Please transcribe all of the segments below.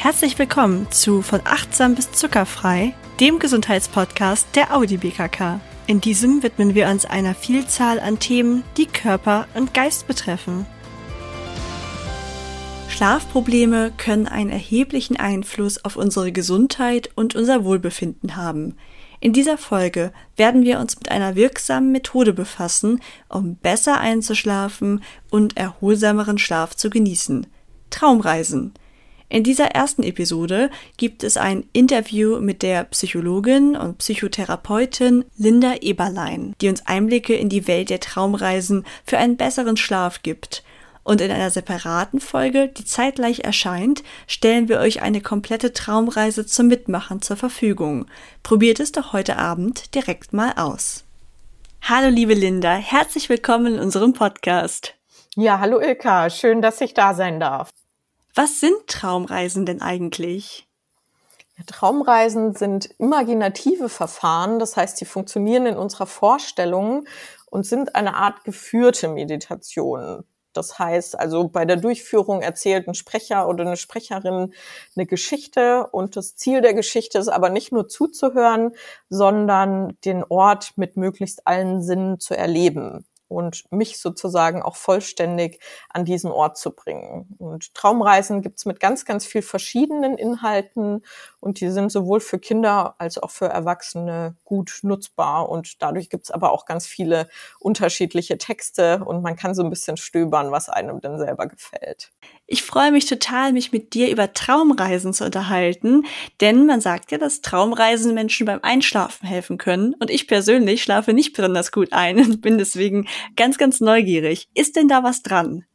Herzlich willkommen zu Von achtsam bis zuckerfrei, dem Gesundheitspodcast der Audi BKK. In diesem widmen wir uns einer Vielzahl an Themen, die Körper und Geist betreffen. Schlafprobleme können einen erheblichen Einfluss auf unsere Gesundheit und unser Wohlbefinden haben. In dieser Folge werden wir uns mit einer wirksamen Methode befassen, um besser einzuschlafen und erholsameren Schlaf zu genießen. Traumreisen. In dieser ersten Episode gibt es ein Interview mit der Psychologin und Psychotherapeutin Linda Eberlein, die uns Einblicke in die Welt der Traumreisen für einen besseren Schlaf gibt. Und in einer separaten Folge, die zeitgleich erscheint, stellen wir euch eine komplette Traumreise zum Mitmachen zur Verfügung. Probiert es doch heute Abend direkt mal aus. Hallo liebe Linda, herzlich willkommen in unserem Podcast. Ja, hallo Ilka, schön, dass ich da sein darf. Was sind Traumreisen denn eigentlich? Traumreisen sind imaginative Verfahren, das heißt, die funktionieren in unserer Vorstellung und sind eine Art geführte Meditation. Das heißt, also bei der Durchführung erzählt ein Sprecher oder eine Sprecherin eine Geschichte und das Ziel der Geschichte ist aber nicht nur zuzuhören, sondern den Ort mit möglichst allen Sinnen zu erleben und mich sozusagen auch vollständig an diesen Ort zu bringen. Und Traumreisen gibt's mit ganz, ganz viel verschiedenen Inhalten und die sind sowohl für Kinder als auch für Erwachsene gut nutzbar und dadurch gibt's aber auch ganz viele unterschiedliche Texte und man kann so ein bisschen stöbern, was einem denn selber gefällt. Ich freue mich total, mich mit dir über Traumreisen zu unterhalten, denn man sagt ja, dass Traumreisen Menschen beim Einschlafen helfen können. Und ich persönlich schlafe nicht besonders gut ein und bin deswegen ganz, ganz neugierig. Ist denn da was dran?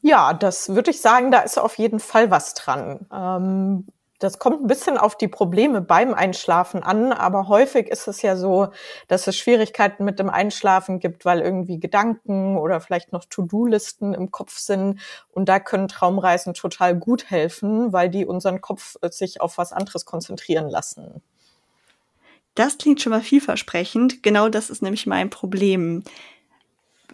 Ja, das würde ich sagen, da ist auf jeden Fall was dran. Ähm, das kommt ein bisschen auf die Probleme beim Einschlafen an, aber häufig ist es ja so, dass es Schwierigkeiten mit dem Einschlafen gibt, weil irgendwie Gedanken oder vielleicht noch To-Do-Listen im Kopf sind. Und da können Traumreisen total gut helfen, weil die unseren Kopf äh, sich auf was anderes konzentrieren lassen. Das klingt schon mal vielversprechend. Genau das ist nämlich mein Problem.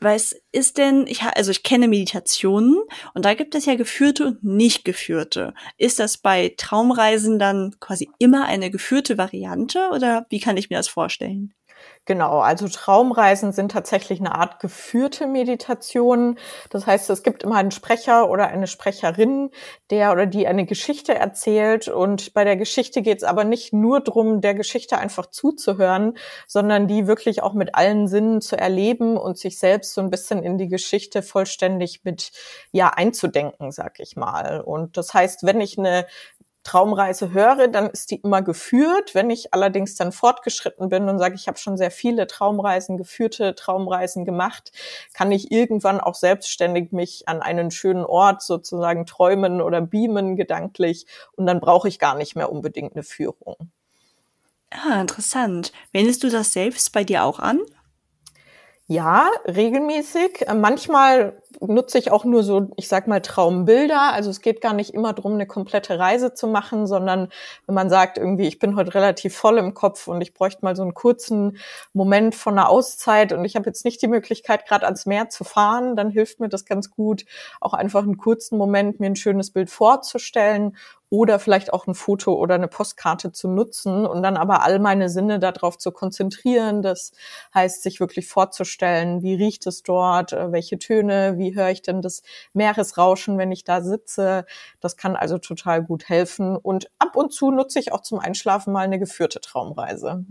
Was ist denn, ich, also ich kenne Meditationen und da gibt es ja geführte und nicht geführte. Ist das bei Traumreisen dann quasi immer eine geführte Variante oder wie kann ich mir das vorstellen? Genau, also Traumreisen sind tatsächlich eine Art geführte Meditation. Das heißt, es gibt immer einen Sprecher oder eine Sprecherin, der oder die eine Geschichte erzählt. Und bei der Geschichte geht es aber nicht nur darum, der Geschichte einfach zuzuhören, sondern die wirklich auch mit allen Sinnen zu erleben und sich selbst so ein bisschen in die Geschichte vollständig mit ja einzudenken, sag ich mal. Und das heißt, wenn ich eine Traumreise höre, dann ist die immer geführt. Wenn ich allerdings dann fortgeschritten bin und sage, ich habe schon sehr viele Traumreisen, geführte Traumreisen gemacht, kann ich irgendwann auch selbstständig mich an einen schönen Ort sozusagen träumen oder beamen gedanklich und dann brauche ich gar nicht mehr unbedingt eine Führung. Ah, interessant. Wendest du das selbst bei dir auch an? Ja, regelmäßig. Manchmal nutze ich auch nur so, ich sag mal, Traumbilder. Also es geht gar nicht immer darum, eine komplette Reise zu machen, sondern wenn man sagt, irgendwie, ich bin heute relativ voll im Kopf und ich bräuchte mal so einen kurzen Moment von einer Auszeit und ich habe jetzt nicht die Möglichkeit, gerade ans Meer zu fahren, dann hilft mir das ganz gut, auch einfach einen kurzen Moment mir ein schönes Bild vorzustellen oder vielleicht auch ein Foto oder eine Postkarte zu nutzen und dann aber all meine Sinne darauf zu konzentrieren. Das heißt, sich wirklich vorzustellen, wie riecht es dort, äh, welche Töne, wie höre ich denn das Meeresrauschen, wenn ich da sitze. Das kann also total gut helfen. Und ab und zu nutze ich auch zum Einschlafen mal eine geführte Traumreise.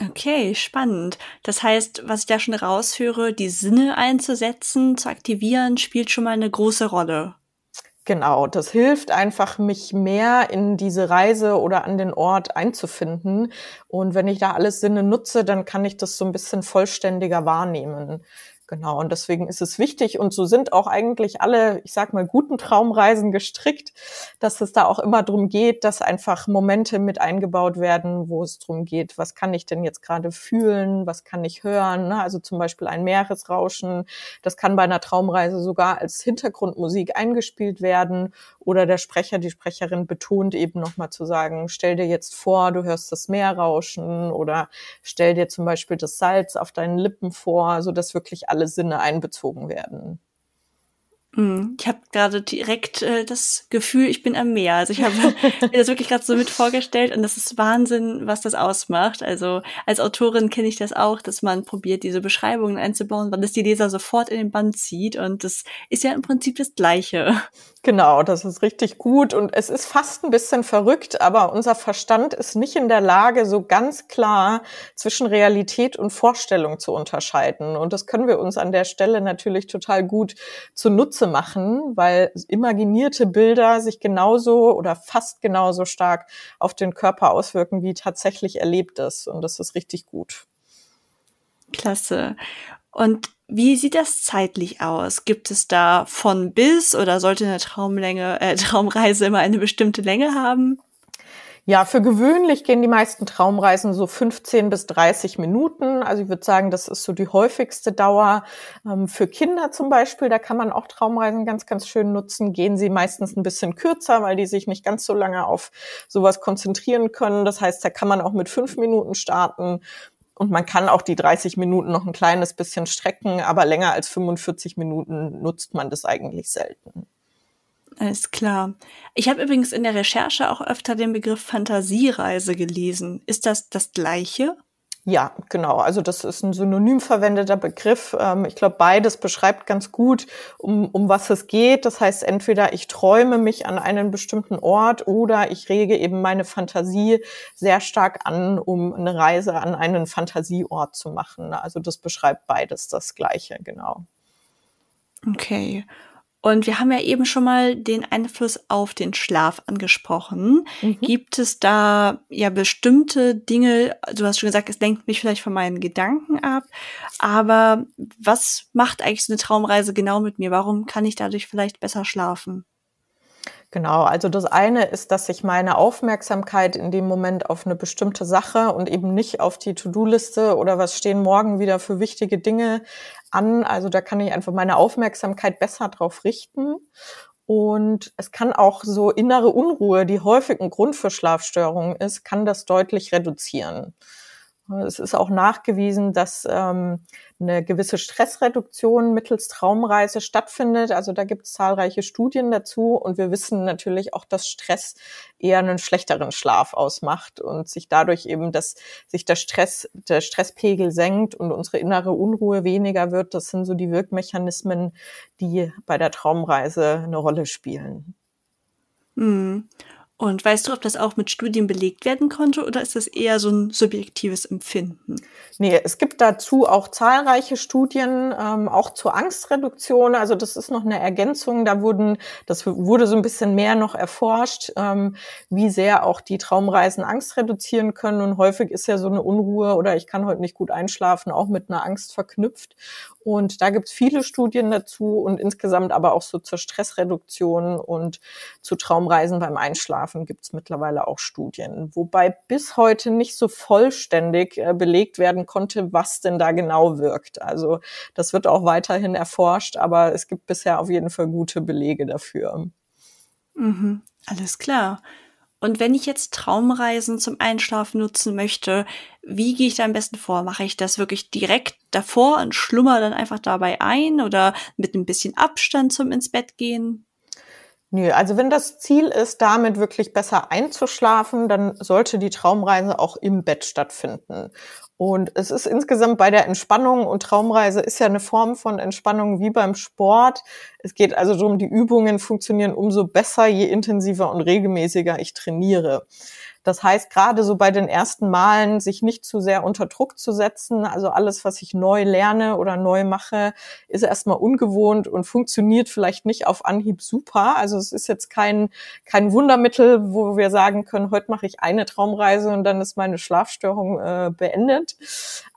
Okay, spannend. Das heißt, was ich da schon raushöre, die Sinne einzusetzen, zu aktivieren, spielt schon mal eine große Rolle. Genau, das hilft einfach, mich mehr in diese Reise oder an den Ort einzufinden. Und wenn ich da alles Sinne nutze, dann kann ich das so ein bisschen vollständiger wahrnehmen. Genau, und deswegen ist es wichtig und so sind auch eigentlich alle, ich sag mal, guten Traumreisen gestrickt, dass es da auch immer drum geht, dass einfach Momente mit eingebaut werden, wo es drum geht, was kann ich denn jetzt gerade fühlen, was kann ich hören, ne? also zum Beispiel ein Meeresrauschen, das kann bei einer Traumreise sogar als Hintergrundmusik eingespielt werden oder der Sprecher, die Sprecherin betont eben nochmal zu sagen, stell dir jetzt vor, du hörst das Meer rauschen oder stell dir zum Beispiel das Salz auf deinen Lippen vor, so dass wirklich alle Sinne einbezogen werden. Hm, ich habe gerade direkt äh, das Gefühl, ich bin am Meer. Also ich habe mir das wirklich gerade so mit vorgestellt und das ist Wahnsinn, was das ausmacht. Also als Autorin kenne ich das auch, dass man probiert, diese Beschreibungen einzubauen, weil es die Leser sofort in den Band zieht und das ist ja im Prinzip das Gleiche. Genau, das ist richtig gut und es ist fast ein bisschen verrückt, aber unser Verstand ist nicht in der Lage, so ganz klar zwischen Realität und Vorstellung zu unterscheiden. Und das können wir uns an der Stelle natürlich total gut zunutze machen, weil imaginierte Bilder sich genauso oder fast genauso stark auf den Körper auswirken, wie tatsächlich erlebt ist. Und das ist richtig gut. Klasse. Und wie sieht das zeitlich aus? Gibt es da von bis oder sollte eine Traumlänge, äh, Traumreise immer eine bestimmte Länge haben? Ja, für gewöhnlich gehen die meisten Traumreisen so 15 bis 30 Minuten. Also ich würde sagen, das ist so die häufigste Dauer. Ähm, für Kinder zum Beispiel, da kann man auch Traumreisen ganz, ganz schön nutzen. Gehen sie meistens ein bisschen kürzer, weil die sich nicht ganz so lange auf sowas konzentrieren können. Das heißt, da kann man auch mit fünf Minuten starten. Und man kann auch die 30 Minuten noch ein kleines bisschen strecken, aber länger als 45 Minuten nutzt man das eigentlich selten. Alles klar. Ich habe übrigens in der Recherche auch öfter den Begriff Fantasiereise gelesen. Ist das das gleiche? Ja, genau. Also das ist ein synonym verwendeter Begriff. Ähm, ich glaube, beides beschreibt ganz gut, um, um was es geht. Das heißt, entweder ich träume mich an einen bestimmten Ort oder ich rege eben meine Fantasie sehr stark an, um eine Reise an einen Fantasieort zu machen. Also das beschreibt beides das Gleiche, genau. Okay. Und wir haben ja eben schon mal den Einfluss auf den Schlaf angesprochen. Mhm. Gibt es da ja bestimmte Dinge, du hast schon gesagt, es lenkt mich vielleicht von meinen Gedanken ab, aber was macht eigentlich so eine Traumreise genau mit mir? Warum kann ich dadurch vielleicht besser schlafen? Genau, also das eine ist, dass ich meine Aufmerksamkeit in dem Moment auf eine bestimmte Sache und eben nicht auf die To-Do-Liste oder was stehen morgen wieder für wichtige Dinge an. Also da kann ich einfach meine Aufmerksamkeit besser drauf richten. Und es kann auch so innere Unruhe, die häufig ein Grund für Schlafstörungen ist, kann das deutlich reduzieren. Es ist auch nachgewiesen, dass ähm, eine gewisse Stressreduktion mittels Traumreise stattfindet. Also da gibt es zahlreiche Studien dazu und wir wissen natürlich auch, dass Stress eher einen schlechteren Schlaf ausmacht und sich dadurch eben, dass sich der Stress, der Stresspegel senkt und unsere innere Unruhe weniger wird. Das sind so die Wirkmechanismen, die bei der Traumreise eine Rolle spielen. Mhm. Und weißt du, ob das auch mit Studien belegt werden konnte oder ist das eher so ein subjektives Empfinden? Nee, es gibt dazu auch zahlreiche Studien, ähm, auch zur Angstreduktion. Also das ist noch eine Ergänzung. Da wurden, das wurde so ein bisschen mehr noch erforscht, ähm, wie sehr auch die Traumreisen Angst reduzieren können. Und häufig ist ja so eine Unruhe oder ich kann heute nicht gut einschlafen auch mit einer Angst verknüpft. Und da gibt es viele Studien dazu und insgesamt aber auch so zur Stressreduktion und zu Traumreisen beim Einschlafen gibt es mittlerweile auch Studien. Wobei bis heute nicht so vollständig äh, belegt werden konnte, was denn da genau wirkt. Also das wird auch weiterhin erforscht, aber es gibt bisher auf jeden Fall gute Belege dafür. Mhm, alles klar. Und wenn ich jetzt Traumreisen zum Einschlafen nutzen möchte, wie gehe ich da am besten vor? Mache ich das wirklich direkt davor und schlummer dann einfach dabei ein oder mit ein bisschen Abstand zum ins Bett gehen? Nö, also wenn das Ziel ist, damit wirklich besser einzuschlafen, dann sollte die Traumreise auch im Bett stattfinden. Und es ist insgesamt bei der Entspannung und Traumreise ist ja eine Form von Entspannung wie beim Sport. Es geht also darum, die Übungen funktionieren umso besser, je intensiver und regelmäßiger ich trainiere. Das heißt, gerade so bei den ersten Malen sich nicht zu sehr unter Druck zu setzen. Also alles, was ich neu lerne oder neu mache, ist erstmal ungewohnt und funktioniert vielleicht nicht auf Anhieb super. Also es ist jetzt kein, kein Wundermittel, wo wir sagen können, heute mache ich eine Traumreise und dann ist meine Schlafstörung äh, beendet.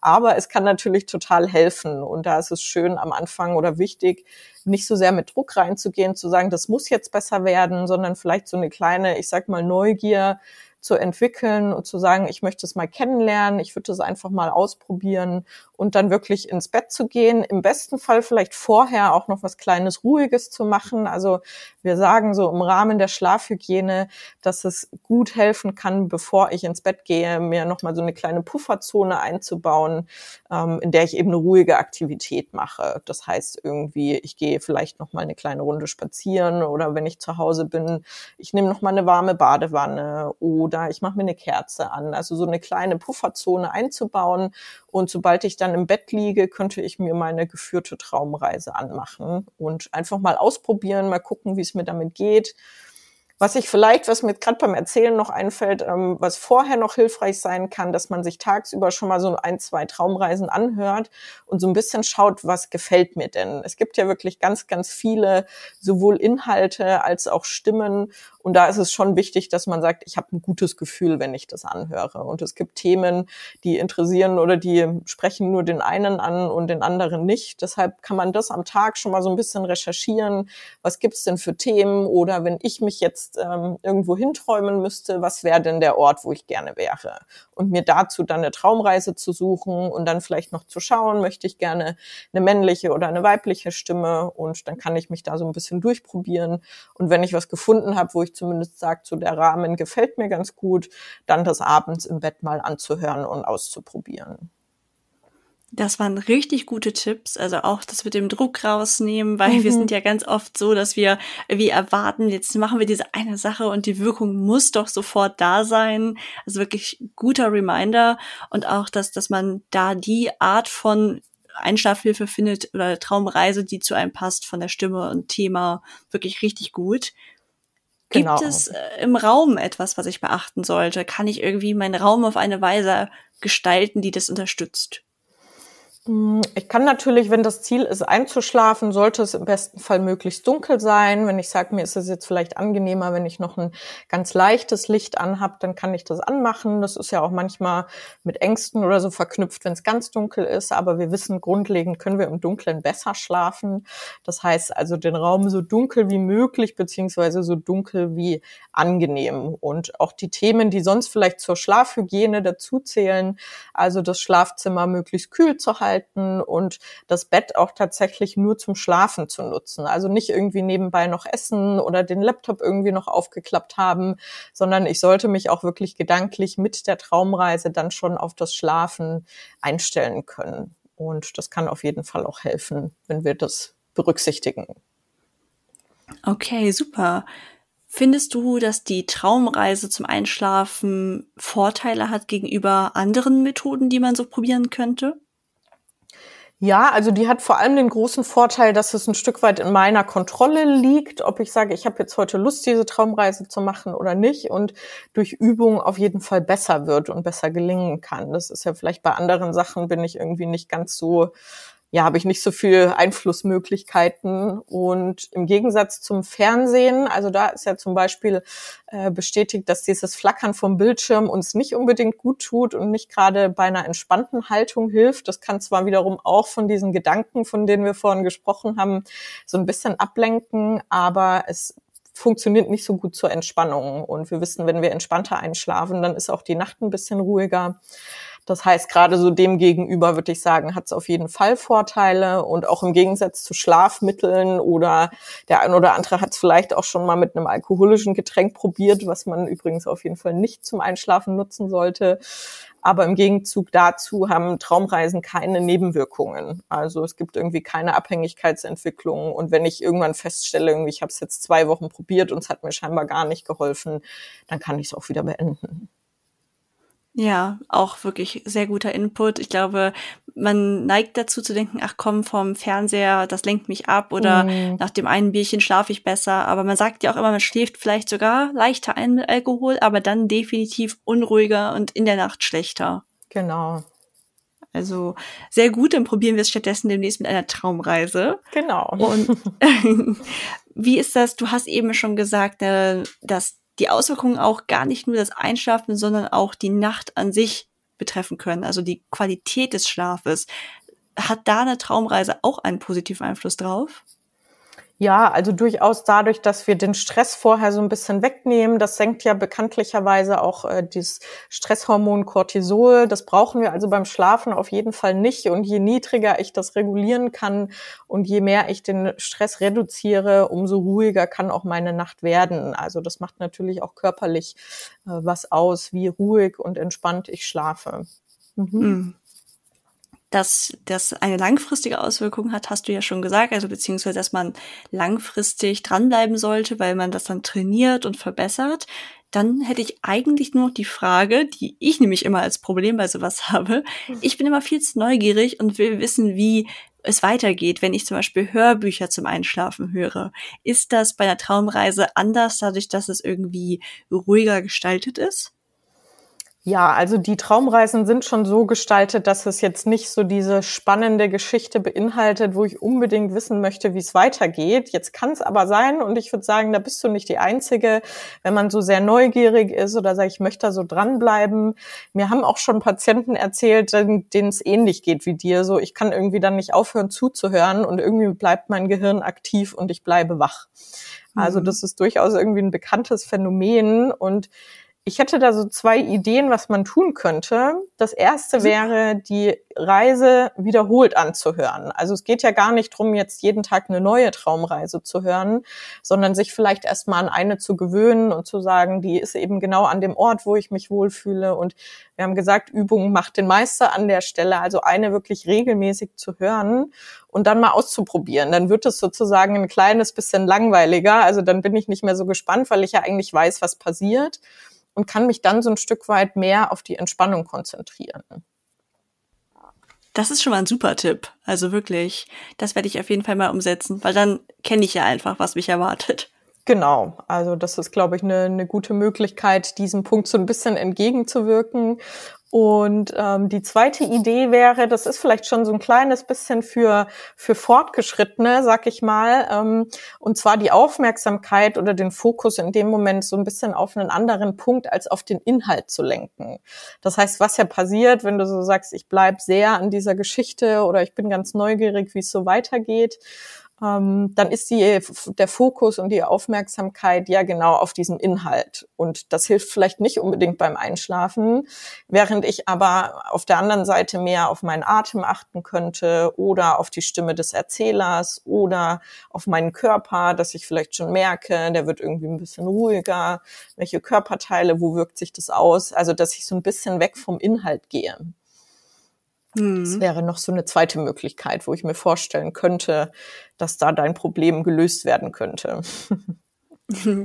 Aber es kann natürlich total helfen. Und da ist es schön am Anfang oder wichtig, nicht so sehr mit Druck reinzugehen, zu sagen, das muss jetzt besser werden, sondern vielleicht so eine kleine, ich sag mal, Neugier zu entwickeln und zu sagen, ich möchte es mal kennenlernen, ich würde es einfach mal ausprobieren und dann wirklich ins Bett zu gehen. Im besten Fall vielleicht vorher auch noch was Kleines, Ruhiges zu machen. Also wir sagen so im Rahmen der Schlafhygiene, dass es gut helfen kann, bevor ich ins Bett gehe, mir nochmal so eine kleine Pufferzone einzubauen, ähm, in der ich eben eine ruhige Aktivität mache. Das heißt irgendwie, ich gehe vielleicht nochmal eine kleine Runde spazieren oder wenn ich zu Hause bin, ich nehme nochmal eine warme Badewanne oder ich mache mir eine Kerze an. Also so eine kleine Pufferzone einzubauen und sobald ich dann im Bett liege, könnte ich mir meine geführte Traumreise anmachen und einfach mal ausprobieren, mal gucken, wie es mir damit geht. Was ich vielleicht, was mir gerade beim Erzählen noch einfällt, ähm, was vorher noch hilfreich sein kann, dass man sich tagsüber schon mal so ein, zwei Traumreisen anhört und so ein bisschen schaut, was gefällt mir denn. Es gibt ja wirklich ganz, ganz viele sowohl Inhalte als auch Stimmen und da ist es schon wichtig, dass man sagt, ich habe ein gutes Gefühl, wenn ich das anhöre. Und es gibt Themen, die interessieren oder die sprechen nur den einen an und den anderen nicht. Deshalb kann man das am Tag schon mal so ein bisschen recherchieren. Was gibt's denn für Themen? Oder wenn ich mich jetzt ähm, irgendwo hinträumen müsste, was wäre denn der Ort, wo ich gerne wäre? Und mir dazu dann eine Traumreise zu suchen und dann vielleicht noch zu schauen, möchte ich gerne eine männliche oder eine weibliche Stimme und dann kann ich mich da so ein bisschen durchprobieren. Und wenn ich was gefunden habe, wo ich zumindest sagt, so der Rahmen gefällt mir ganz gut, dann das abends im Bett mal anzuhören und auszuprobieren. Das waren richtig gute Tipps. Also auch das mit dem Druck rausnehmen, weil mhm. wir sind ja ganz oft so, dass wir wie erwarten, jetzt machen wir diese eine Sache und die Wirkung muss doch sofort da sein. Also wirklich guter Reminder und auch, dass, dass man da die Art von Einschlafhilfe findet oder Traumreise, die zu einem passt von der Stimme und Thema wirklich richtig gut. Genau. Gibt es äh, im Raum etwas, was ich beachten sollte? Kann ich irgendwie meinen Raum auf eine Weise gestalten, die das unterstützt? Hm, ich kann natürlich, wenn das Ziel ist, einzuschlafen, sollte es im besten Fall möglichst dunkel sein. Wenn ich sage, mir ist es jetzt vielleicht angenehmer, wenn ich noch ein ganz leichtes Licht anhab, dann kann ich das anmachen. Das ist ja auch manchmal mit Ängsten oder so verknüpft, wenn es ganz dunkel ist. Aber wir wissen, grundlegend können wir im Dunkeln besser schlafen. Das heißt also den Raum so dunkel wie möglich, beziehungsweise so dunkel wie angenehm. Und auch die Themen, die sonst vielleicht zur Schlafhygiene dazuzählen, also das Schlafzimmer möglichst kühl zu halten, halten und das Bett auch tatsächlich nur zum Schlafen zu nutzen. Also nicht irgendwie nebenbei noch essen oder den Laptop irgendwie noch aufgeklappt haben, sondern ich sollte mich auch wirklich gedanklich mit der Traumreise dann schon auf das Schlafen einstellen können. Und das kann auf jeden Fall auch helfen, wenn wir das berücksichtigen. Okay, super. Findest du, dass die Traumreise zum Einschlafen Vorteile hat gegenüber anderen Methoden, die man so probieren könnte? Ja, also die hat vor allem den großen Vorteil, dass es ein Stück weit in meiner Kontrolle liegt, ob ich sage, ich habe jetzt heute Lust, diese Traumreise zu machen oder nicht und durch Übung auf jeden Fall besser wird und besser gelingen kann. Das ist ja vielleicht bei anderen Sachen bin ich irgendwie nicht ganz so ja, habe ich nicht so viel Einflussmöglichkeiten. Und im Gegensatz zum Fernsehen, also da ist ja zum Beispiel äh, bestätigt, dass dieses Flackern vom Bildschirm uns nicht unbedingt gut tut und nicht gerade bei einer entspannten Haltung hilft. Das kann zwar wiederum auch von diesen Gedanken, von denen wir vorhin gesprochen haben, so ein bisschen ablenken, aber es funktioniert nicht so gut zur Entspannung. Und wir wissen, wenn wir entspannter einschlafen, dann ist auch die Nacht ein bisschen ruhiger. Das heißt, gerade so dem gegenüber würde ich sagen, hat es auf jeden Fall Vorteile und auch im Gegensatz zu Schlafmitteln oder der ein oder andere hat es vielleicht auch schon mal mit einem alkoholischen Getränk probiert, was man übrigens auf jeden Fall nicht zum Einschlafen nutzen sollte. Aber im Gegenzug dazu haben Traumreisen keine Nebenwirkungen. Also es gibt irgendwie keine Abhängigkeitsentwicklung. Und wenn ich irgendwann feststelle, irgendwie, ich habe es jetzt zwei Wochen probiert und es hat mir scheinbar gar nicht geholfen, dann kann ich es auch wieder beenden. Ja, auch wirklich sehr guter Input. Ich glaube, man neigt dazu zu denken, ach komm, vom Fernseher, das lenkt mich ab oder mm. nach dem einen Bierchen schlafe ich besser. Aber man sagt ja auch immer, man schläft vielleicht sogar leichter ein mit Alkohol, aber dann definitiv unruhiger und in der Nacht schlechter. Genau. Also sehr gut, dann probieren wir es stattdessen demnächst mit einer Traumreise. Genau. Und wie ist das? Du hast eben schon gesagt, äh, dass die Auswirkungen auch gar nicht nur das Einschlafen, sondern auch die Nacht an sich betreffen können, also die Qualität des Schlafes. Hat da eine Traumreise auch einen positiven Einfluss drauf? Ja, also durchaus dadurch, dass wir den Stress vorher so ein bisschen wegnehmen. Das senkt ja bekanntlicherweise auch äh, dieses Stresshormon Cortisol. Das brauchen wir also beim Schlafen auf jeden Fall nicht. Und je niedriger ich das regulieren kann und je mehr ich den Stress reduziere, umso ruhiger kann auch meine Nacht werden. Also das macht natürlich auch körperlich äh, was aus, wie ruhig und entspannt ich schlafe. Mhm. Mhm dass das eine langfristige Auswirkung hat, hast du ja schon gesagt, also beziehungsweise, dass man langfristig dranbleiben sollte, weil man das dann trainiert und verbessert. Dann hätte ich eigentlich nur noch die Frage, die ich nämlich immer als Problem bei sowas habe. Ich bin immer viel zu neugierig und will wissen, wie es weitergeht, wenn ich zum Beispiel Hörbücher zum Einschlafen höre. Ist das bei einer Traumreise anders, dadurch, dass es irgendwie ruhiger gestaltet ist? Ja, also die Traumreisen sind schon so gestaltet, dass es jetzt nicht so diese spannende Geschichte beinhaltet, wo ich unbedingt wissen möchte, wie es weitergeht. Jetzt kann es aber sein, und ich würde sagen, da bist du nicht die Einzige, wenn man so sehr neugierig ist oder sagt, ich möchte da so dranbleiben. Mir haben auch schon Patienten erzählt, denen es ähnlich geht wie dir. So, ich kann irgendwie dann nicht aufhören zuzuhören und irgendwie bleibt mein Gehirn aktiv und ich bleibe wach. Also mhm. das ist durchaus irgendwie ein bekanntes Phänomen und ich hätte da so zwei Ideen, was man tun könnte. Das erste wäre, die Reise wiederholt anzuhören. Also es geht ja gar nicht drum, jetzt jeden Tag eine neue Traumreise zu hören, sondern sich vielleicht erstmal an eine zu gewöhnen und zu sagen, die ist eben genau an dem Ort, wo ich mich wohlfühle. Und wir haben gesagt, Übung macht den Meister an der Stelle. Also eine wirklich regelmäßig zu hören und dann mal auszuprobieren. Dann wird es sozusagen ein kleines bisschen langweiliger. Also dann bin ich nicht mehr so gespannt, weil ich ja eigentlich weiß, was passiert und kann mich dann so ein Stück weit mehr auf die Entspannung konzentrieren. Das ist schon mal ein super Tipp. Also wirklich, das werde ich auf jeden Fall mal umsetzen, weil dann kenne ich ja einfach, was mich erwartet. Genau, also das ist, glaube ich, eine, eine gute Möglichkeit, diesem Punkt so ein bisschen entgegenzuwirken. Und ähm, die zweite Idee wäre, das ist vielleicht schon so ein kleines bisschen für für Fortgeschrittene, sag ich mal, ähm, und zwar die Aufmerksamkeit oder den Fokus in dem Moment so ein bisschen auf einen anderen Punkt als auf den Inhalt zu lenken. Das heißt, was ja passiert, wenn du so sagst, ich bleib sehr an dieser Geschichte oder ich bin ganz neugierig, wie es so weitergeht ähm, dann ist die, der Fokus und die Aufmerksamkeit ja genau auf diesen Inhalt. Und das hilft vielleicht nicht unbedingt beim Einschlafen, während ich aber auf der anderen Seite mehr auf meinen Atem achten könnte oder auf die Stimme des Erzählers oder auf meinen Körper, dass ich vielleicht schon merke, der wird irgendwie ein bisschen ruhiger. Welche Körperteile, wo wirkt sich das aus? Also, dass ich so ein bisschen weg vom Inhalt gehe. Mhm. Das wäre noch so eine zweite Möglichkeit, wo ich mir vorstellen könnte, dass da dein Problem gelöst werden könnte.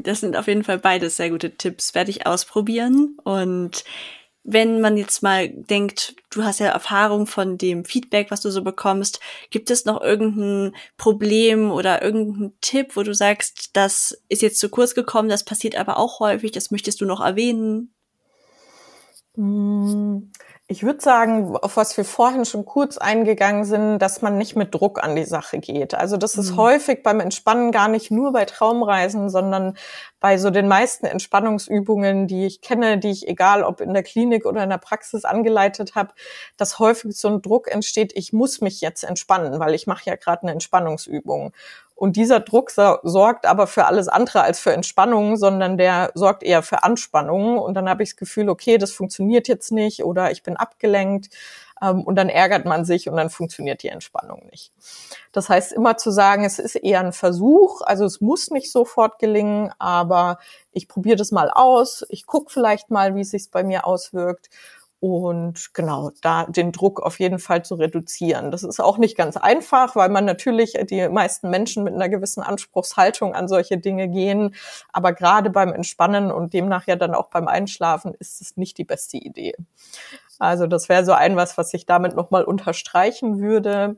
Das sind auf jeden Fall beides sehr gute Tipps. Werde ich ausprobieren. Und wenn man jetzt mal denkt, du hast ja Erfahrung von dem Feedback, was du so bekommst, gibt es noch irgendein Problem oder irgendeinen Tipp, wo du sagst, das ist jetzt zu kurz gekommen, das passiert aber auch häufig, das möchtest du noch erwähnen? Hm. Ich würde sagen, auf was wir vorhin schon kurz eingegangen sind, dass man nicht mit Druck an die Sache geht. Also das ist mhm. häufig beim Entspannen gar nicht nur bei Traumreisen, sondern bei so den meisten Entspannungsübungen, die ich kenne, die ich egal ob in der Klinik oder in der Praxis angeleitet habe, dass häufig so ein Druck entsteht, ich muss mich jetzt entspannen, weil ich mache ja gerade eine Entspannungsübung. Und dieser Druck sorgt aber für alles andere als für Entspannung, sondern der sorgt eher für Anspannung. Und dann habe ich das Gefühl, okay, das funktioniert jetzt nicht oder ich bin abgelenkt. Ähm, und dann ärgert man sich und dann funktioniert die Entspannung nicht. Das heißt, immer zu sagen, es ist eher ein Versuch, also es muss nicht sofort gelingen, aber ich probiere das mal aus, ich gucke vielleicht mal, wie es sich bei mir auswirkt und genau, da den Druck auf jeden Fall zu reduzieren. Das ist auch nicht ganz einfach, weil man natürlich die meisten Menschen mit einer gewissen Anspruchshaltung an solche Dinge gehen. Aber gerade beim Entspannen und demnach ja dann auch beim Einschlafen ist es nicht die beste Idee. Also das wäre so ein was, was ich damit nochmal unterstreichen würde.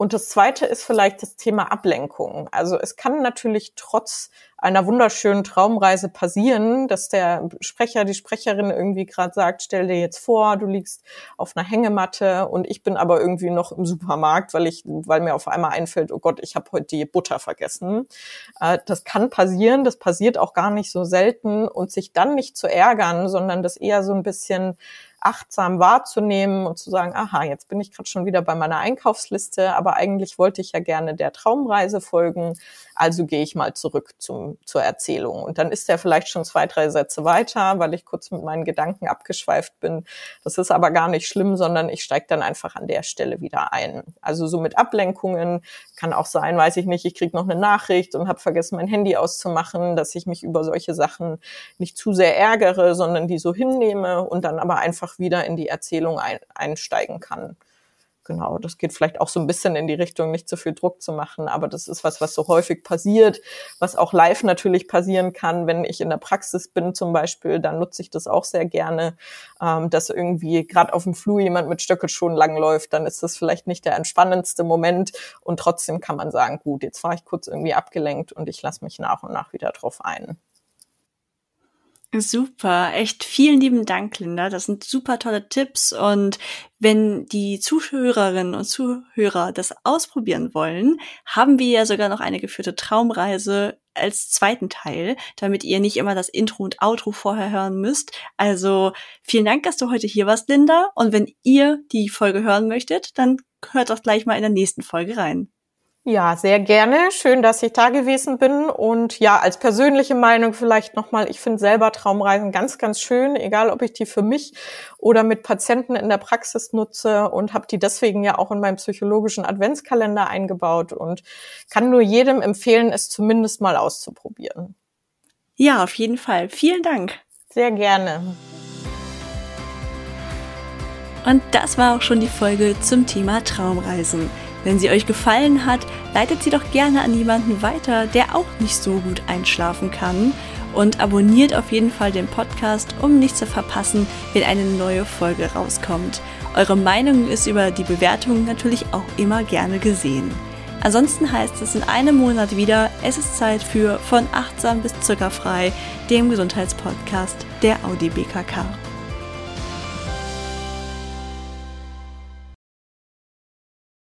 Und das zweite ist vielleicht das Thema Ablenkung. Also es kann natürlich trotz einer wunderschönen Traumreise passieren, dass der Sprecher, die Sprecherin irgendwie gerade sagt, stell dir jetzt vor, du liegst auf einer Hängematte und ich bin aber irgendwie noch im Supermarkt, weil ich, weil mir auf einmal einfällt, oh Gott, ich habe heute die Butter vergessen. Äh, das kann passieren, das passiert auch gar nicht so selten und sich dann nicht zu ärgern, sondern das eher so ein bisschen achtsam wahrzunehmen und zu sagen, aha, jetzt bin ich gerade schon wieder bei meiner Einkaufsliste, aber eigentlich wollte ich ja gerne der Traumreise folgen, also gehe ich mal zurück zum, zur Erzählung. Und dann ist er vielleicht schon zwei, drei Sätze weiter, weil ich kurz mit meinen Gedanken abgeschweift bin. Das ist aber gar nicht schlimm, sondern ich steige dann einfach an der Stelle wieder ein. Also so mit Ablenkungen kann auch sein, weiß ich nicht, ich kriege noch eine Nachricht und habe vergessen, mein Handy auszumachen, dass ich mich über solche Sachen nicht zu sehr ärgere, sondern die so hinnehme und dann aber einfach wieder in die Erzählung ein, einsteigen kann. Genau, das geht vielleicht auch so ein bisschen in die Richtung, nicht zu viel Druck zu machen, aber das ist was, was so häufig passiert, was auch live natürlich passieren kann, wenn ich in der Praxis bin zum Beispiel, dann nutze ich das auch sehr gerne, ähm, dass irgendwie gerade auf dem Flur jemand mit Stöckelschuhen langläuft, dann ist das vielleicht nicht der entspannendste Moment. Und trotzdem kann man sagen, gut, jetzt war ich kurz irgendwie abgelenkt und ich lasse mich nach und nach wieder drauf ein. Super, echt vielen lieben Dank, Linda. Das sind super tolle Tipps und wenn die Zuhörerinnen und Zuhörer das ausprobieren wollen, haben wir ja sogar noch eine geführte Traumreise als zweiten Teil, damit ihr nicht immer das Intro und Outro vorher hören müsst. Also vielen Dank, dass du heute hier warst, Linda. Und wenn ihr die Folge hören möchtet, dann hört doch gleich mal in der nächsten Folge rein. Ja, sehr gerne. Schön, dass ich da gewesen bin. Und ja, als persönliche Meinung vielleicht nochmal, ich finde selber Traumreisen ganz, ganz schön, egal ob ich die für mich oder mit Patienten in der Praxis nutze und habe die deswegen ja auch in meinem psychologischen Adventskalender eingebaut und kann nur jedem empfehlen, es zumindest mal auszuprobieren. Ja, auf jeden Fall. Vielen Dank. Sehr gerne. Und das war auch schon die Folge zum Thema Traumreisen. Wenn sie euch gefallen hat, leitet sie doch gerne an jemanden weiter, der auch nicht so gut einschlafen kann. Und abonniert auf jeden Fall den Podcast, um nichts zu verpassen, wenn eine neue Folge rauskommt. Eure Meinung ist über die Bewertung natürlich auch immer gerne gesehen. Ansonsten heißt es in einem Monat wieder, es ist Zeit für von achtsam bis zuckerfrei, dem Gesundheitspodcast der Audi BKK.